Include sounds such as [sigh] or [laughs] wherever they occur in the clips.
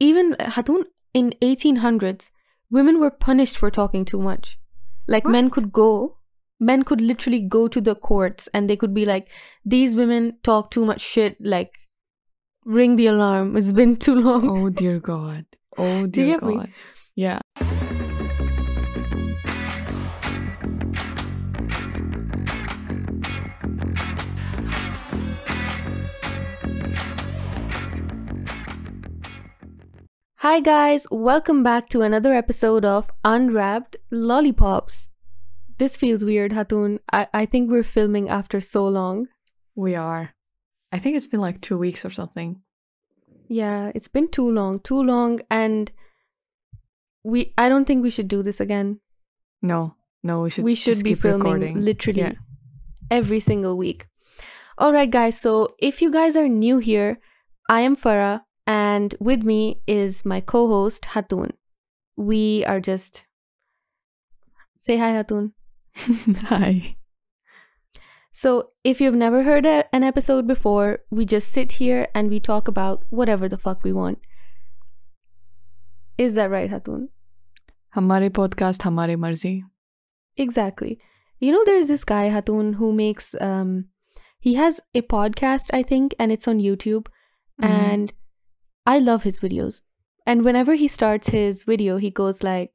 even uh, Hatun in 1800s, women were punished for talking too much. Like men could go, men could literally go to the courts and they could be like, these women talk too much shit. Like, ring the alarm. It's been too long. Oh dear God. Oh dear get me? God. Yeah. Hi, guys. Welcome back to another episode of Unwrapped Lollipops. This feels weird, Hatun. I, I think we're filming after so long. We are. I think it's been like two weeks or something. Yeah, it's been too long, too long, and we I don't think we should do this again. No, no, we should. we should be keep filming recording. literally Yeah. every single week. All right, guys. So if you guys are new here, I am Farah, and with me is my co host, Hatun. We are just. Say hi, Hatun. [laughs] hi. So, if you've never heard a- an episode before, we just sit here and we talk about whatever the fuck we want. Is that right, Hatun? Hamare podcast, hamare marzi. Exactly. You know, there's this guy, Hatun, who makes. Um, he has a podcast, I think, and it's on YouTube. Mm. And I love his videos. And whenever he starts his video, he goes like,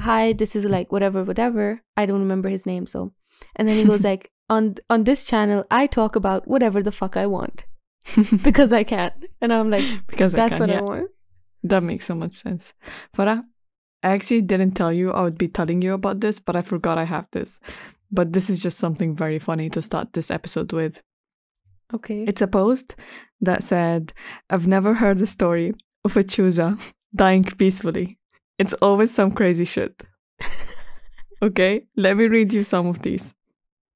Hi, this is like whatever, whatever. I don't remember his name, so. And then he goes [laughs] like, on on this channel, I talk about whatever the fuck I want [laughs] because I can. And I'm like, because I that's can, what yeah. I want. That makes so much sense. Farah, I actually didn't tell you I would be telling you about this, but I forgot I have this. But this is just something very funny to start this episode with. Okay. It's a post that said, I've never heard the story of a chooza dying peacefully. It's always some crazy shit. [laughs] okay, let me read you some of these.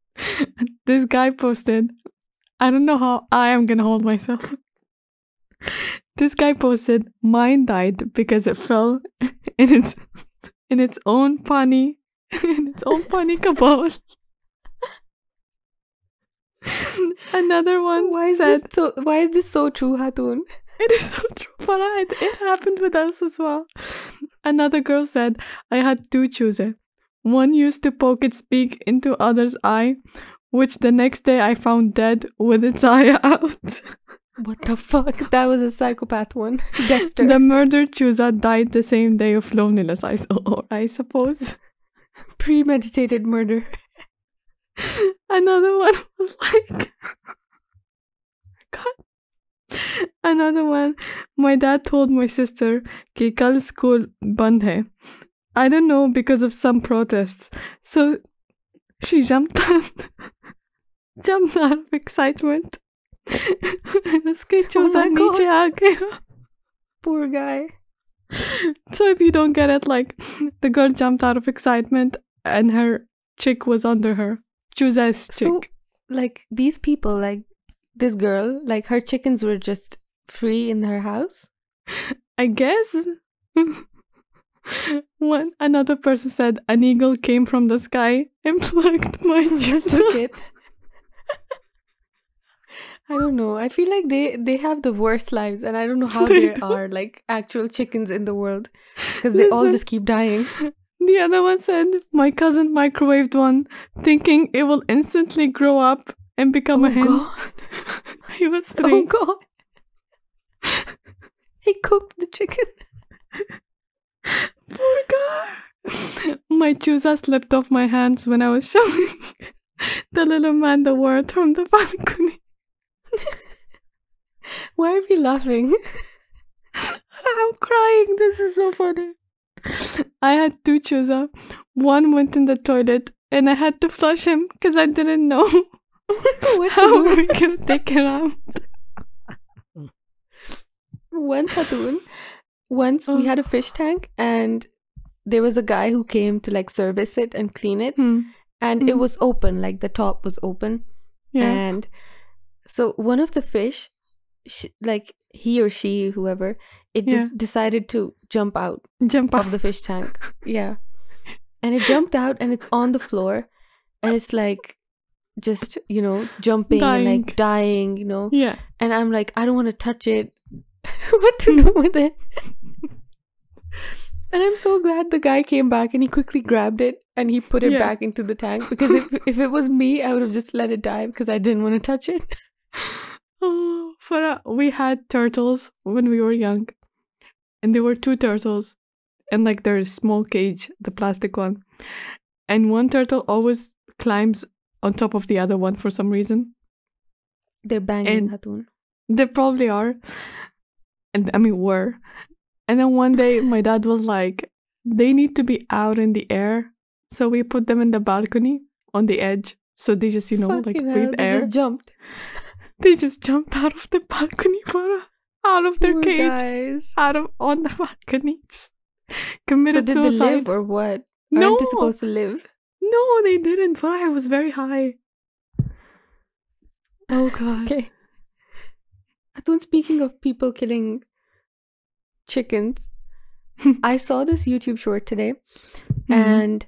[laughs] this guy posted, I don't know how I am gonna hold myself. [laughs] this guy posted, mine died because it fell in its in its own pani in its own pani kabal. [laughs] Another one why is said, this so why is this so true, Hatun? [laughs] It is so true, Farah. It, it happened with us as well. Another girl said, I had two choose. One used to poke its beak into other's eye, which the next day I found dead with its [laughs] eye out. What the fuck? That was a psychopath one. Dexter. the murdered chooza died the same day of loneliness, I, or I suppose. premeditated murder Another one [laughs] was like, God. Another one, my dad told my sister कि कल school बंद है. I don't know because of some protests. So she jumped [laughs] out, jumped out of excitement. उसके चूजा my God. नीचे आ गया. Poor guy. So if you don't get it, like the girl jumped out of excitement and her chick was under her. Chooza's chick. So, like these people, like this girl, like her chickens were just free in her house. I guess. when another person said an eagle came from the sky and [laughs] plucked my [laughs] Just took it. I don't know. I feel like they they have the worst lives, and I don't know how [laughs] They there do. are like actual chickens in the world because they all just keep dying. The other one said my cousin microwaved one, thinking it will instantly grow up and become a Oh hen. god! [laughs] he was Oh three. god! He cooked the chicken. [laughs] Poor guy. My chooza slipped off my hands when I was showing [laughs] the little man the word from the balcony. Why are we laughing? I'm crying. This is so funny. I had two chooza. One went in the toilet and I had to flush him because I didn't know [laughs] what how to we to take it out. Once, Hatun, once we had a fish tank, and there was a guy who came to like service it and clean it, Hmm. and it Mhm. was open, like the top was open, Yeah. and so one of the fish, sh like he or she, whoever, it just decided to jump out Jump of off. the fish tank. [laughs] Yeah. And it jumped out and it's on the floor and it's like just, you know, jumping and like dying, you know. Yeah. And I'm like, I don't want to touch it. [laughs] what to do with it. [laughs] And I'm so glad the guy came back and he quickly grabbed it and he put it Yeah. back into the tank because if if it was me, I would have just let it die because I didn't want to touch it. Oh, Farah, we had turtles when we were young, and there were two turtles, and like their small cage, the plastic one, and one turtle always climbs on top of the other one for some reason. They're banging And- Hatun. They probably are, and I mean were, and then one day [laughs] my dad was like, they need to be out in the air, so we put them in the balcony on the edge, so they just you know like Fucking hell, breathe they air. just jumped. [laughs] They just jumped out of the balcony, Farah, out of their Poor cage. guys. out of on the balcony, just So committed did they suicide. live or what? no, Aren't they supposed to live? no, they didn't. But I was very high. Oh [laughs] god. Okay. Hatun, speaking of people killing chickens, [laughs] I saw this YouTube short today Mhm. and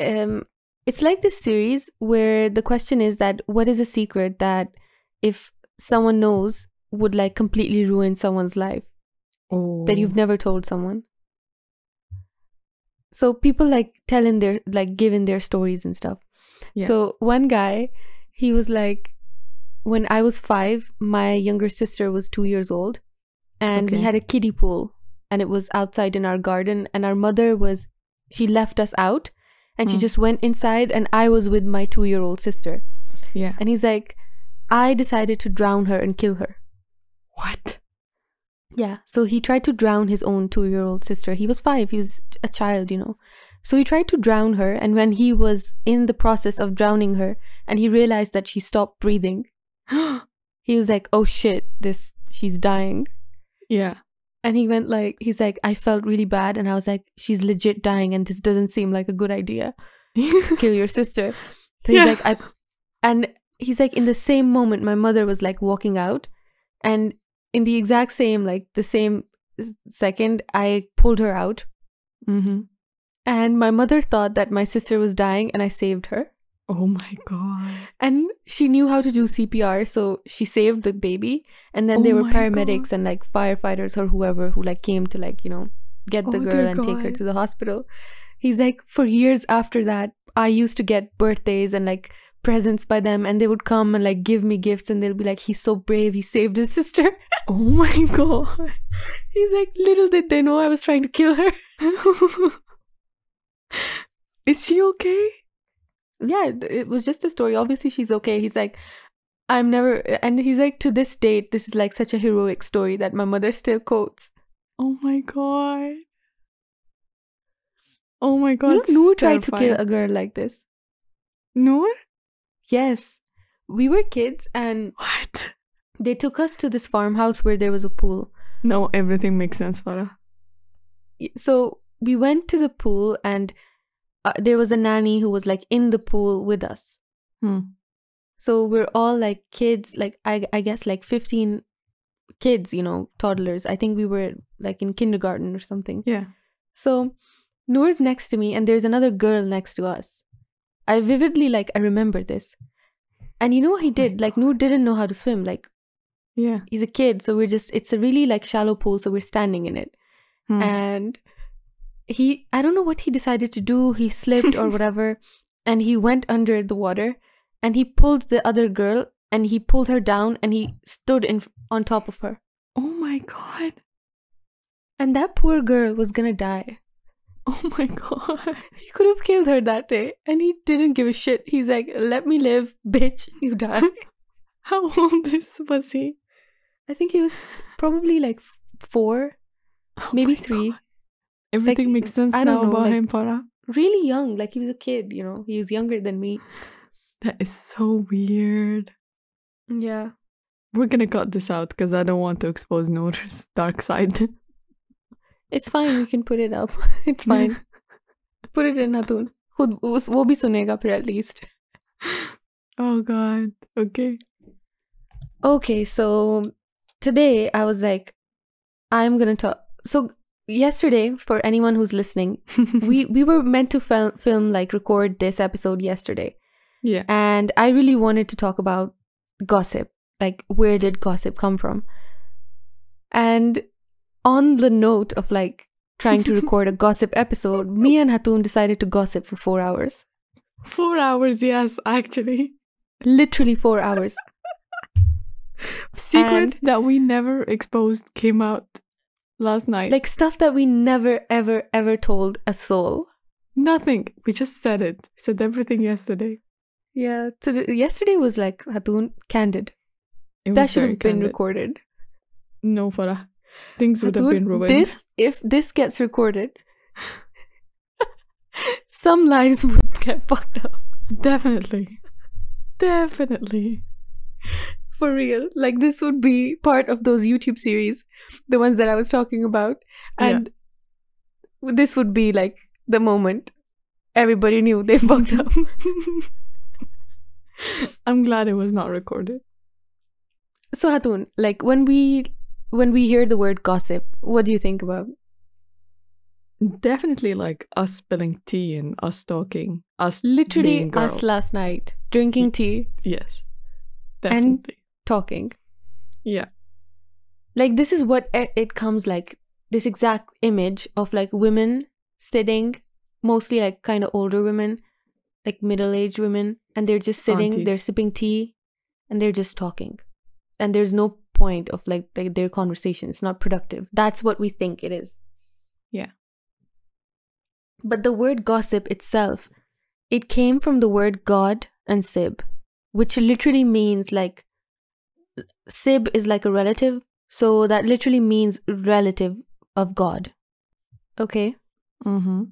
um it's like this series where the question is that what is a secret that if someone knows would like completely ruin someone's life oh. that you've never told someone so people like telling their like giving their stories and stuff Yeah. so one guy he was like when i was 5 my younger sister was 2 years old and we had a kiddie pool and it was outside in our garden and our mother was she left us out and she Mm. just went inside and i was with my 2 year old sister yeah. and he's like i decided to drown her and kill her What? yeah. So he tried to drown his own two year old sister. He was five, he was a child, you know. So he tried to drown her. And when he was in the process of drowning her and he realized that she stopped breathing, [gasps] he was like, oh shit, this, she's dying. yeah. And he went like, he's like, I felt really bad. And I was like, she's legit dying. And this doesn't seem like a good idea. [laughs] Kill your sister. So he's Yeah. like, I, and he's like, in the same moment, my mother was like walking out. And in the exact same, like the same second, I pulled her out. mm-hmm. And my mother thought that my sister was dying and I saved her. Oh my god. And she knew how to do CPR, so she saved the baby. And then Oh there were paramedics and like firefighters or whoever who like came to like, you know, get the Oh, girl and take her to the hospital. He's like, for years after that, I used to get birthdays and like presents by them, and they would come and like give me gifts, and they'll be like, he's so brave, he saved his sister. [laughs] Oh my god. He's like, little did they know I was trying to kill her. [laughs] Is she okay? yeah, it was just a story. Obviously, she's okay. He's like, I'm never, and he's like, to this date, this is like such a heroic story that my mother still quotes. Oh my god. Oh my god. you know, this is Noor tried to kill a girl like this. Noor? Yes. We were kids and What? they took us to this farmhouse where there was a pool. No, everything makes sense, Farah. So we went to the pool and uh, there was a nanny who was like in the pool with us. Hmm. So we're all like kids, like I, I guess like 15 kids, you know, toddlers. I think we were like in kindergarten or something. Yeah. So Noor's next to me and there's another girl next to us. I vividly like I remember this. And you know what he Oh did? Like Noor didn't know how to swim. Like Yeah. he's a kid, so we're just it's a really like shallow pool, so we're standing in it. Hmm. And he I don't know what he decided to do. He slipped or [laughs] whatever, and he went under the water and he pulled the other girl and he pulled her down and he stood in on top of her. oh my god. And that poor girl was gonna die. [laughs] Oh my god. He could have killed her that day, and he didn't give a shit. He's like, "Let me live, bitch. You die." [laughs] How old is was he? I think he was probably like four, Oh maybe three. God. Everything Like, makes sense I now know, about like- him, Farah. Really young, like he was a kid. You know, he was younger than me. That is so weird. Yeah. We're gonna cut this out because I don't want to expose Noor's dark side. [laughs] It's fine. You can put it up. [laughs] It's fine. [laughs] put it in Hatun. खुद उस वो भी सुनेगा फिर at least. oh god. Okay. Okay, so today I was like, I'm gonna talk. So yesterday, for anyone who's listening, [laughs] we we were meant to film film like record this episode yesterday, yeah. and I really wanted to talk about gossip. Like, where did gossip come from? And on the note of like trying to [laughs] record a gossip episode, me and Hatun decided to gossip for four hours. Four hours, yes, actually. Literally four hours. [laughs] Secrets that we never exposed came out last night. Like stuff that we never, ever, ever told a soul. nothing. We just said it. We said everything yesterday. Yeah. So yesterday was like Hatun candid. That should have been candid. recorded. No, Farah. Things would have been ruined. This, if this gets recorded, some lives would get fucked up. Definitely. Definitely. For real. Like this would be part of those YouTube series, the ones that I was talking about. Yeah. And this would be like the moment everybody knew they [laughs] fucked up. [laughs] I'm glad it was not recorded. so Hatun, like when we when we hear the word gossip, what do you think about? Definitely like us spilling tea and us talking. Us Literally us last night drinking tea, Yes. And- Definitely. talking. yeah. Like this is what it it comes like this exact image of like women sitting, mostly like kind of older women, like middle-aged women, and they're just sitting, they're sipping tea, and they're just talking. And there's no point of like the, their conversation. It's not productive. That's what we think it is. Yeah. But the word gossip itself, it came from the word God and Sib, which literally means like Sib is like a relative, so that literally means relative of God. Okay? Mm-hmm.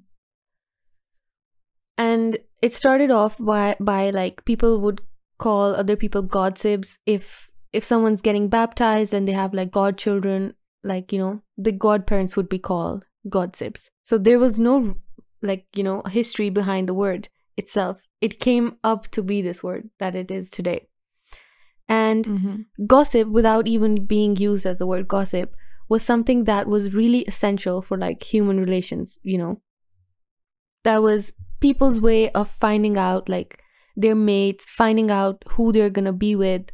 And it started off by by like people would call other people God Sibs if if someone's getting baptized and they have like godchildren, like you know, the godparents would be called godsibs. So there was no like, you know, history behind the word itself. It came up to be this word that it is today. And Mm-hmm. gossip without even being used as the word gossip was something that was really essential for like human relations you know that was people's way of finding out like their mates finding out who they're gonna be with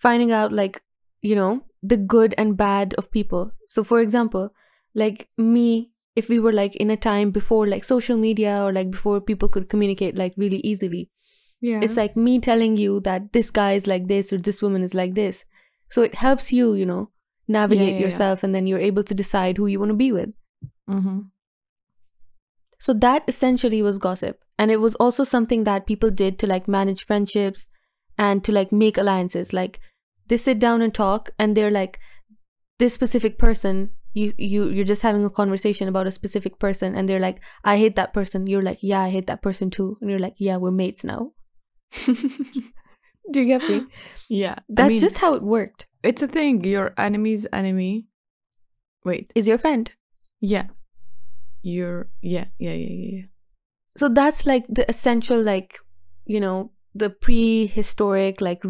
finding out like you know the good and bad of people so for example like me if we were like in a time before like social media or like before people could communicate like really easily Yeah. it's like me telling you that this guy is like this or this woman is like this. So it helps you, you know, navigate yeah, yeah. yourself and then you're able to decide who you want to be with. mm-hmm. So that essentially was gossip. And it was also something that people did to like manage friendships and to like make alliances. Like they sit down and talk and they're like, this specific person, you you you're just having a conversation about a specific person and they're like, I hate that person. You're like, yeah, I hate that person too. And you're like, yeah, we're mates now. [laughs] Do you get me? yeah. I That's mean, just how it worked. it's a thing. Your enemy's enemy. Wait. Is your friend. Yeah. Your yeah, yeah, yeah, yeah, yeah. So that's like the essential, like, you know, the prehistoric, like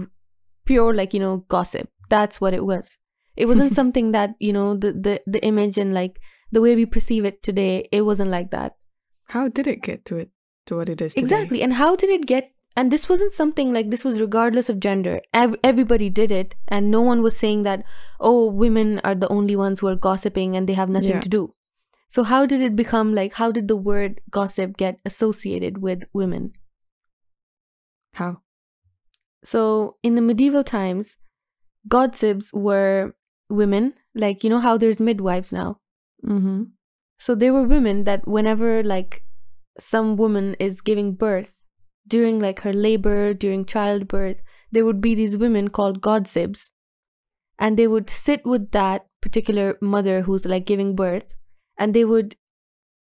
pure, like, you know, gossip. That's what it was. It wasn't [laughs] something that, you know, the, the, the image and like the way we perceive it today, it wasn't like that. How did it get to it to what it is today? Exactly. And how did it get? And this wasn't something like this was regardless of gender. Ev- everybody did it. And no one was saying that, oh, women are the only ones who are gossiping and they have nothing Yeah. to do. So, how did it become like, how did the word gossip get associated with women? How? So, in the medieval times, gossips were women, like, you know how there's midwives now? Mm-hmm. So they were women that whenever like some woman is giving birth, during like her labor, during childbirth, there would be these women called godsibs. And they would sit with that particular mother who's like giving birth and they would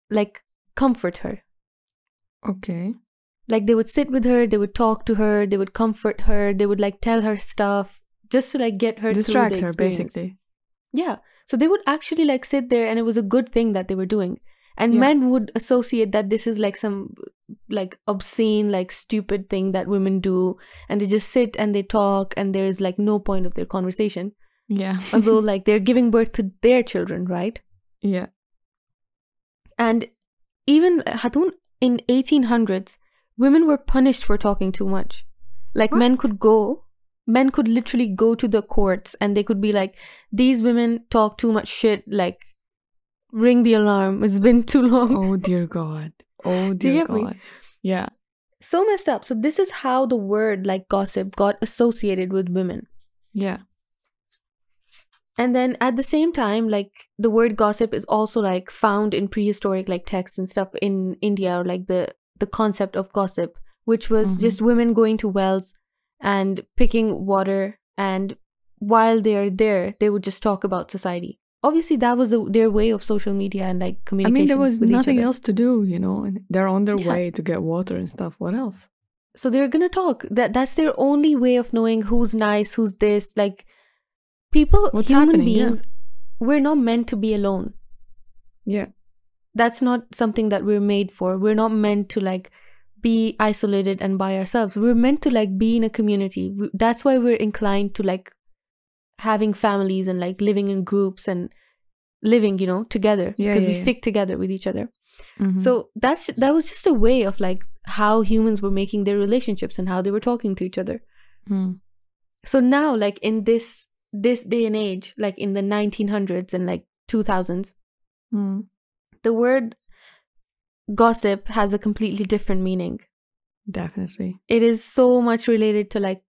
like comfort her. Okay. Like they would sit with her, they would talk to her, they would comfort her, they would like tell her stuff just to like get her through Distract her basically. Yeah. So they would actually like sit there and it was a good thing that they were doing. And Yeah. men would associate that this is like some like obscene, like stupid thing that women do. And they just sit and they talk and there's like no point of their conversation. Yeah. [laughs] Although [laughs] like they're giving birth to their children, right? yeah. And even Hatun in 1800s, women were punished for talking too much. Like men could go men could literally go to the courts and they could be like, these women talk too much shit, like, ring the alarm. It's been [laughs] too long. Oh dear God. Oh dear get me? God. Yeah. So messed up. So, this is how the word like gossip got associated with women. Yeah. And then at the same time, like the word gossip is also like found in prehistoric like texts and stuff in India or like the the concept of gossip, which was Mhm. just women going to wells and picking water and while they're there, they would just talk about society. Obviously, that was the, their way of social media and like communication. I mean, there was nothing else to do, you know, and they're on their Yeah. way to get water and stuff. What else? So they're gonna talk. That that's their only way of knowing who's nice, who's this. Like people, What's human happening, yeah. beings, we're not meant to be alone. Yeah. That's not something that we're made for. We're not meant to like be isolated and by ourselves. We're meant to like be in a community. That's why we're inclined to like having families and like living in groups and living, you know, together Yeah, because yeah, we yeah. stick together with each other. Mhm. So that's that was just a way of like how humans were making their relationships and how they were talking to each other. Hmm. So now like in this this day and age, like in the 1900s and like 2000s, Hmm. The word gossip has a completely different meaning. Definitely. It is so much related to like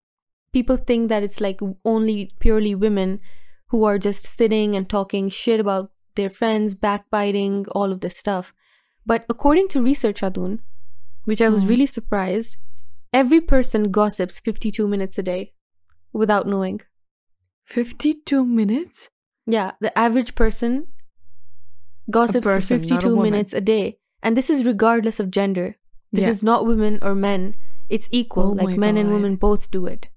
people think that it's like only purely women who are just sitting and talking shit about their friends, backbiting, all of this stuff. But according to research, Hatun, which I was Hmm. really surprised, every person gossips 52 minutes a day without knowing. 52 minutes? Yeah, the average person gossips person, for not a 52 minutes a day. And this is regardless of gender. This Yeah. is not women or men. It's equal. Oh like men and women both do it.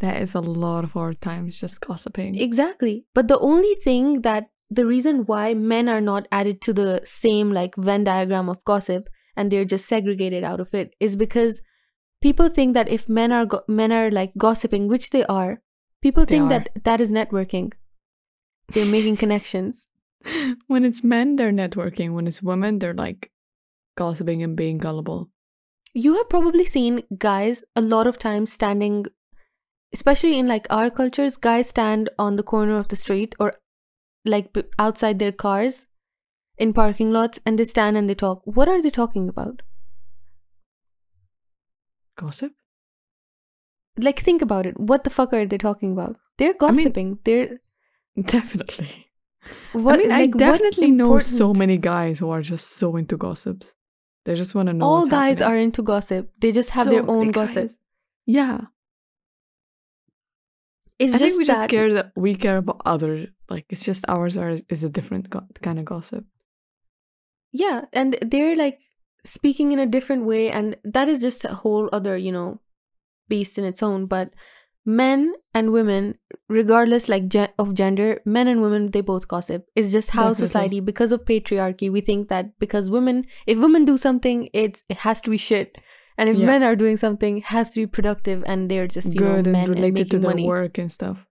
That is a lot of our times just gossiping. Exactly. But the only thing that the reason why men are not added to the same like Venn diagram of gossip and they're just segregated out of it is because people think that if men are go- men are like gossiping, which they are, people They think are. that that is networking. They're making connections. [laughs] when it's men, they're networking. When it's women, they're like gossiping and being gullible. You have probably seen guys a lot of times standing, especially in like our cultures, guys stand on the corner of the street or like outside their cars in parking lots and they stand and they talk. What are they talking about? Gossip? Like, think about it. What the fuck are they talking about? They're I mean- gossiping. They're [laughs] Definitely. What? I mean, like, I definitely know so many guys who are just so into gossips. They just want to know All guys happening. are into gossip. They just have So their own gossip. guys. Yeah. It's I just think we just care that we care about others. Like it's just ours are is a different go- kind of gossip. Yeah, and they're like speaking in a different way, and that is just a whole other, you know, beast in its own. But men and women, regardless like ge- of gender, men and women they both gossip. It's just how Definitely. society, because of patriarchy, we think that because women, if women do something, it's it has to be shit, and if Yeah. men are doing something, it has to be productive, and they're just you Good know men and related to making their money. work and stuff.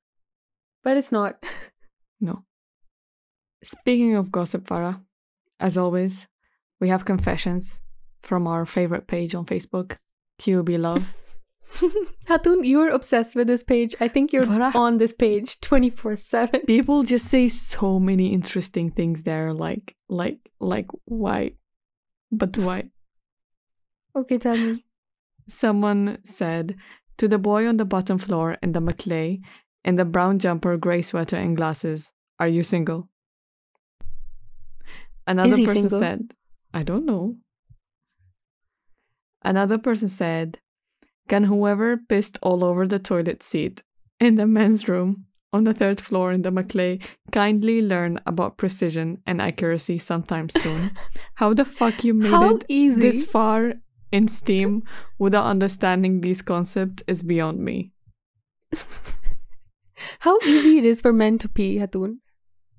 But it's not. [laughs] No. Speaking of gossip, Farah, as always, we have confessions from our favorite page on Facebook, QB Love. [laughs] Hatun, you're obsessed with this page. I think you're on this page twenty four seven. People just say so many interesting things there, like like like why, but why? Okay, tell me. Someone said to the boy on the bottom floor in the McClay, in the brown jumper, grey sweater, and glasses, "Are you single?" Another person single? said, "I don't know." Another person said, "Can whoever pissed all over the toilet seat in the men's room on the third floor in the McClay kindly learn about precision and accuracy sometime soon?" [laughs] How the fuck you made How it easy? this far in STEAM without understanding these concepts is beyond me. [laughs] How easy it is for men to pee, Hatun.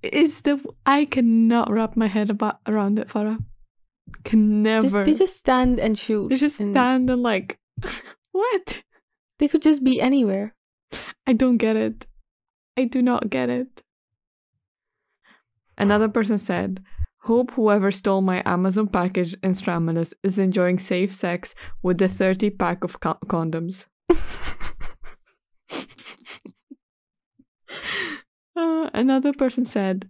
It's the I cannot wrap my head about around it, Farah. Can Just, never. they just stand and shoot. They just and stand and like, [laughs] What? They could just be anywhere. I don't get it. I do not get it. Another person said, Hope whoever stole my Amazon package in Stranmillis is enjoying safe sex with the 30 pack of co- condoms. [laughs] uh, another person said,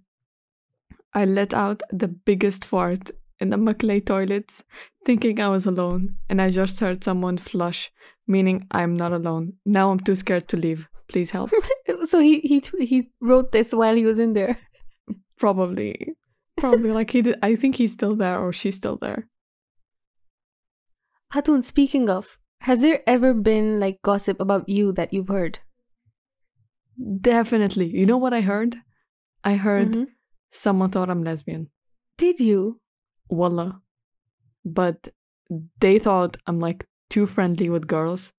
I let out the biggest fart in the McClay toilets thinking I was alone, and I just heard someone flush, meaning I'm not alone. Now I'm too scared to leave. Please help. [laughs] so he he he wrote this while he was in there. Probably. Probably like he did. I think he's still there or she's still there. Hatun, speaking of, has there ever been like gossip about you that you've heard? Definitely. You know what I heard? I heard Mhm. someone thought I'm lesbian. Did you? Wallah. But they thought I'm like too friendly with girls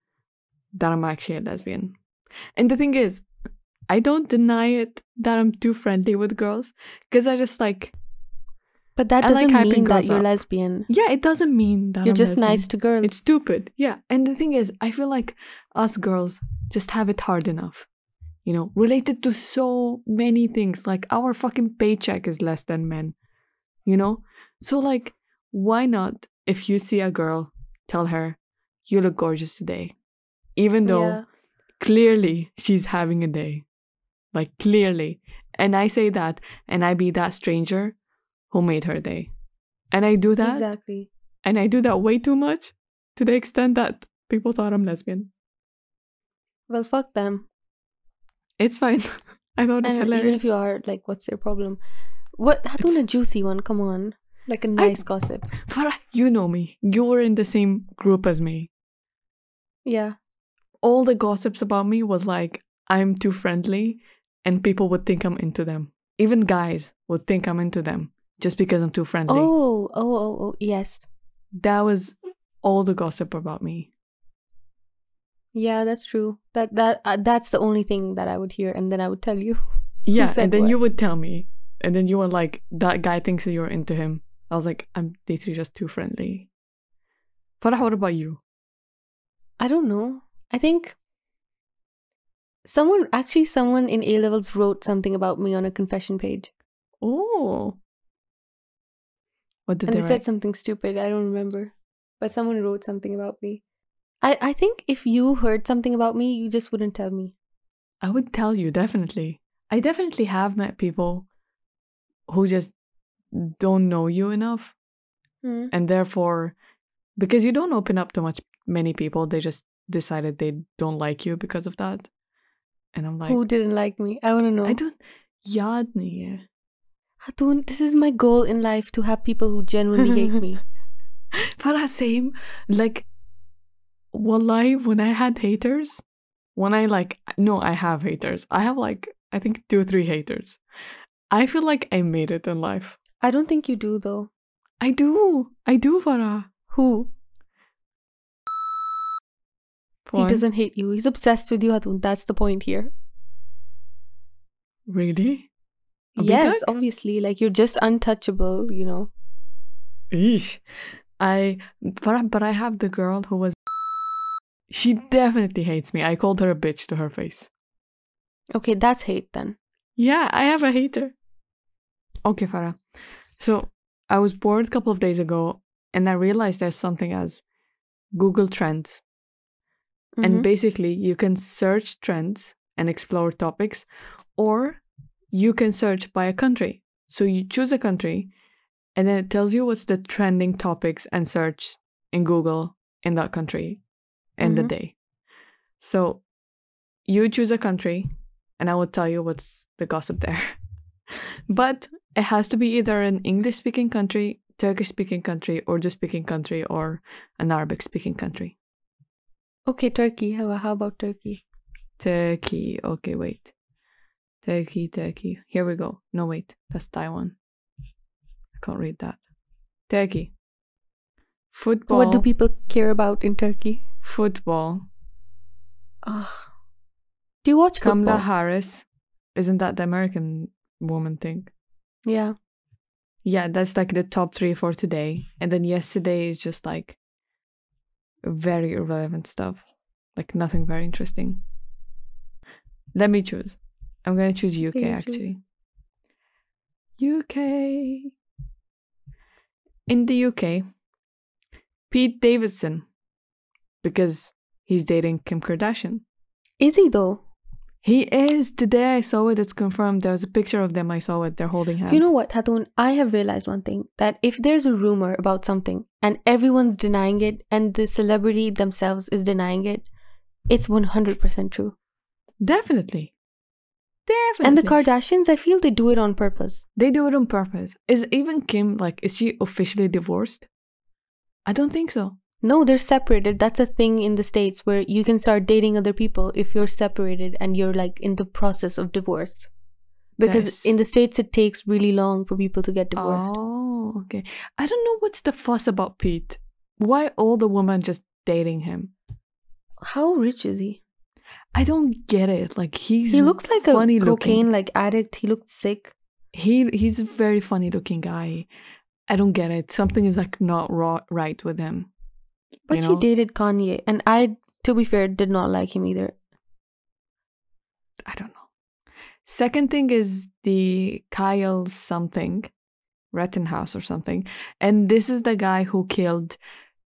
that I'm actually a lesbian. And the thing is, I don't deny it that I'm too friendly with girls because I just like, But that I doesn't hyping mean that you're up. lesbian. yeah, it doesn't mean that You're I'm just lesbian. nice to girls. It's stupid. Yeah. And the thing is, I feel like us girls just have it hard enough. You know, related to so many things. Like our fucking paycheck is less than men. You know? So, like, why not, if you see a girl, tell her, you look gorgeous today? Even though Yeah. clearly she's having a day. Like, clearly. And I say that, and I be that stranger who made her day. And I do that Exactly. and I do that way too much to the extent that people thought I'm lesbian. Well, fuck them. It's fine. [laughs] I thought it's And even hilarious. if you are, like, what's their problem? What? A juicy one. Come on. Like a nice gossip. Farah, you know me. You were in the same group as me. Yeah. All the gossips about me was like I'm too friendly, and people would think I'm into them. Even guys would think I'm into them just because I'm too friendly. Oh, oh, oh, oh, yes. That was all the gossip about me. Yeah, that's true. That that uh, that's the only thing that I would hear, and then I would tell you. [laughs] Yeah, and then what? you would tell me, and then you were like, "That guy thinks that you're into him." I was like, "I'm basically just too friendly." Farah, what about you? I don't know. I think someone actually someone in A levels wrote something about me on a confession page, Oh, what did and they they said something stupid. I don't remember, but someone wrote something about me. I I think if you heard something about me, you just wouldn't tell me. I would tell you definitely. I definitely have met people who just don't know you enough mm. and therefore because you don't open up to much many people they just decided they don't like you because of that and i'm like who didn't like me i want to know i don't yaad nahi Hatun, this is my goal in life to have people who genuinely hate me. [laughs] Farah, same. Like, wallahi, when I had haters, when I like, no, I have haters. I have like, I think two, or three haters. I feel like I made it in life. I don't think you do though. I do. I do, Farah. Who? He doesn't hate you. He's obsessed with you, Hatun. That's the point here. Really? Yes, obviously. Like you're just untouchable, you know. Eesh. I, Farah, but I have the girl who was. [laughs] She definitely hates me. I called her a bitch to her face. Okay, that's hate then. Yeah, I have a hater. Okay, Farah. So I was bored a couple of days ago and I realized there's something as Google Trends. And Mhm. basically, you can search trends and explore topics, or you can search by a country. So you choose a country and then it tells you what's the trending topics and search in Google in that country in the Mhm. day. So you choose a country and I will tell you what's the gossip there. [laughs] but it has to be either an English speaking country, Turkish speaking country, Urdu speaking country, or an Arabic speaking country. Okay, Turkey. How, how about Turkey? Turkey. Okay, wait. Turkey, Turkey. Here we go. No, wait. That's Taiwan. I can't read that. Turkey. Football. What do people care about in Turkey? Football. Ugh. Do you watch football? Kamala Harris. Isn't that the American woman thing? Yeah. Yeah, that's like the top three for today. And then yesterday is just like very irrelevant stuff. Like nothing very interesting. Let me choose. I'm gonna choose UK you choose. actually. UK. In the UK, Pete Davidson, because he's dating Kim Kardashian. Is he though? He is. Today I saw it. It's confirmed. There was a picture of them. I saw it. They're holding hands. You know what, Hatun? I have realized one thing that if there's a rumor about something and everyone's denying it and the celebrity themselves is denying it, it's 100% true. Definitely. Definitely. And the Kardashians, I feel they do it on purpose. They do it on purpose. Is even Kim like? Is she officially divorced? I don't think so. No, they're separated. That's a thing in the States where you can start dating other people if you're separated and you're like in the process of divorce. Because Nice. in the States, it takes really long for people to get divorced. Oh, okay. I don't know what's the fuss about Pete. Why all the women just dating him? How rich is he? I don't get it. Like he's He looks like funny a cocaine like addict. He looked sick. He he's a very funny looking guy. I don't get it. Something is like not raw, right with him. But You she dated Kanye, and I, to be fair, did not like him either. I don't know. Second thing is the Kyle something, Rittenhouse or something, and this is the guy who killed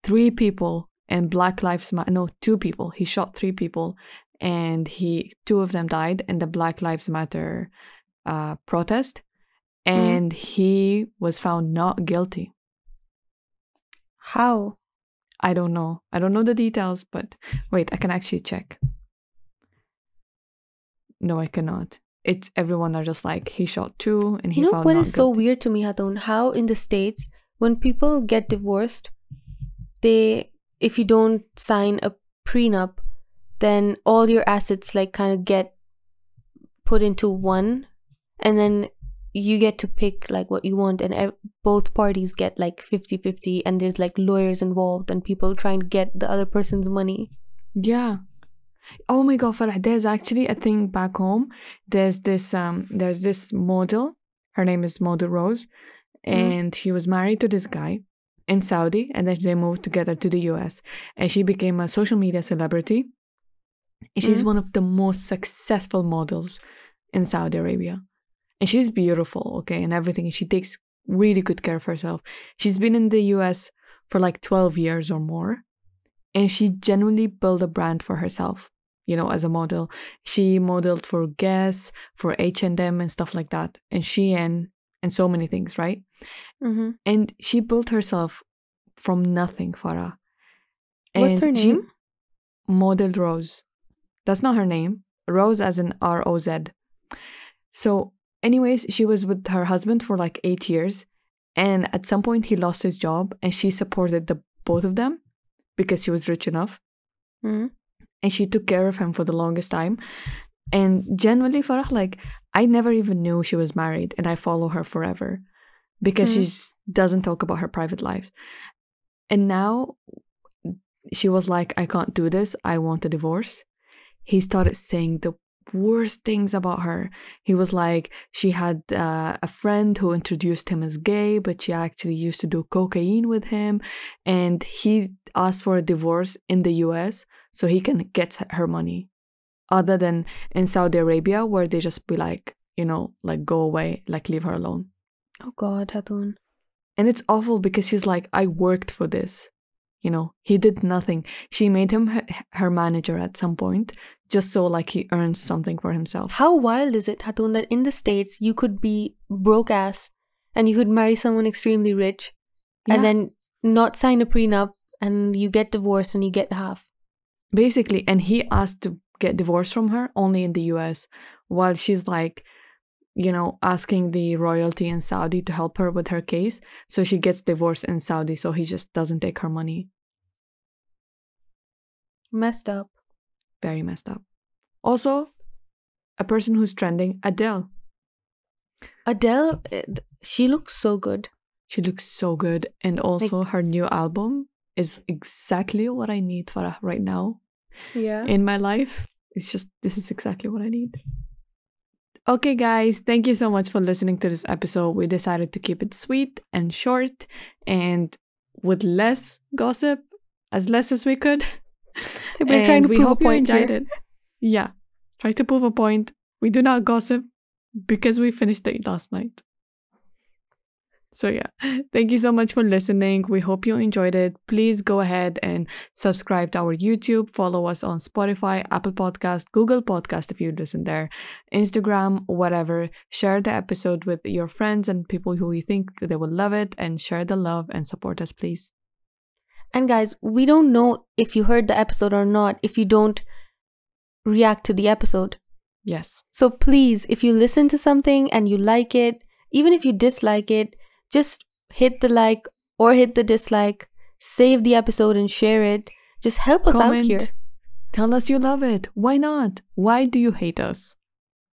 three people and Black Lives Matter. No, two people. He shot three people, and he two of them died in the Black Lives Matter uh, protest, and he was found not guilty. How? I don't know. I don't know the details, but wait, I can actually check. No, I cannot. It's everyone are just like he shot two and he You know found what is so weird to me, Hatun? How in the States, when people get divorced, they, if you don't sign a prenup, then all your assets like kind of get put into one, and then you get to pick like what you want, and ev- both parties get like 50 50, and there's like lawyers involved and people trying to get the other person's money. Yeah. Oh my god, Farah, there's actually a thing back home. There's this um there's this model. Her name is Model Rose. And she was married to this guy in Saudi and then they moved together to the US. And she became a social media celebrity. And she's Mhm. one of the most successful models in Saudi Arabia. And she's beautiful, okay, and everything. She takes really good care of herself. She's been in the US for like 12 years or more. And she genuinely built a brand for herself, you know, as a model. She modeled for Guess, for H&M and stuff like that. And Shein and and so many things, right? Mm-hmm. And she built herself from nothing, Farah. What's her And she- name? Model Rose. That's not her name. Rose as in R O Z. So, anyways, she was with her husband for like eight years. And at some point, he lost his job and she supported the both of them because she was rich enough. Mhm. And she took care of him for the longest time. And genuinely, Farah, like, I never even knew she was married and I follow her forever because she Mhm. just doesn't talk about her private life. And now she was like, I can't do this. I want a divorce. He started saying the worst things about her. He was like, she had uh, a friend who introduced him as gay, but she actually used to do cocaine with him. And he asked for a divorce in the US so he can get her money. Other than in Saudi Arabia, where they just be like, you know, like go away, like leave her alone. Oh God, Hatun. And it's awful because she's like, I worked for this. You know, he did nothing. She made him her, her manager at some point just so like he earns something for himself. How wild is it, Hatun, that in the States you could be broke ass and you could marry someone extremely rich Yeah. and then not sign a prenup and you get divorced and you get half. Basically, and he asked to get divorced from her only in the US while she's like, you know, asking the royalty in Saudi to help her with her case. So she gets divorced in Saudi, so he just doesn't take her money. Messed up. Very messed up. Also, a person who's trending, Adele. Adele, eh, she looks so good. She looks so good. And also, her new album is exactly what I need for right now Yeah. in my life. It's just, this is exactly what I need. Okay, guys, thank you so much for listening to this episode. We decided to keep it sweet and short and with less gossip, as less as we could. [laughs] We're trying And to we prove a hope you point enjoyed here. it. Yeah, try to prove a point. We do not gossip because we finished it last night. So, yeah, [laughs] thank you so much for listening. We hope you enjoyed it. Please go ahead and subscribe to our YouTube, follow us on Spotify, Apple Podcast, Google Podcast if you listen there, Instagram, whatever. Share the episode with your friends and people who you think they will love it, and share the love and support us, please. And guys, we don't know if you heard the episode or not if you don't react to the episode. Yes. So please, if you listen to something and you like it, even if you dislike it, just hit the like or hit the dislike, save the episode and share it. Just help us Comment. out here. Tell us you love it. Why not? Why do you hate us?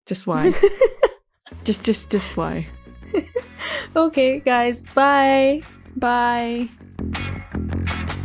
Just why? [laughs] just just just why? [laughs] okay, guys, bye. Bye. Música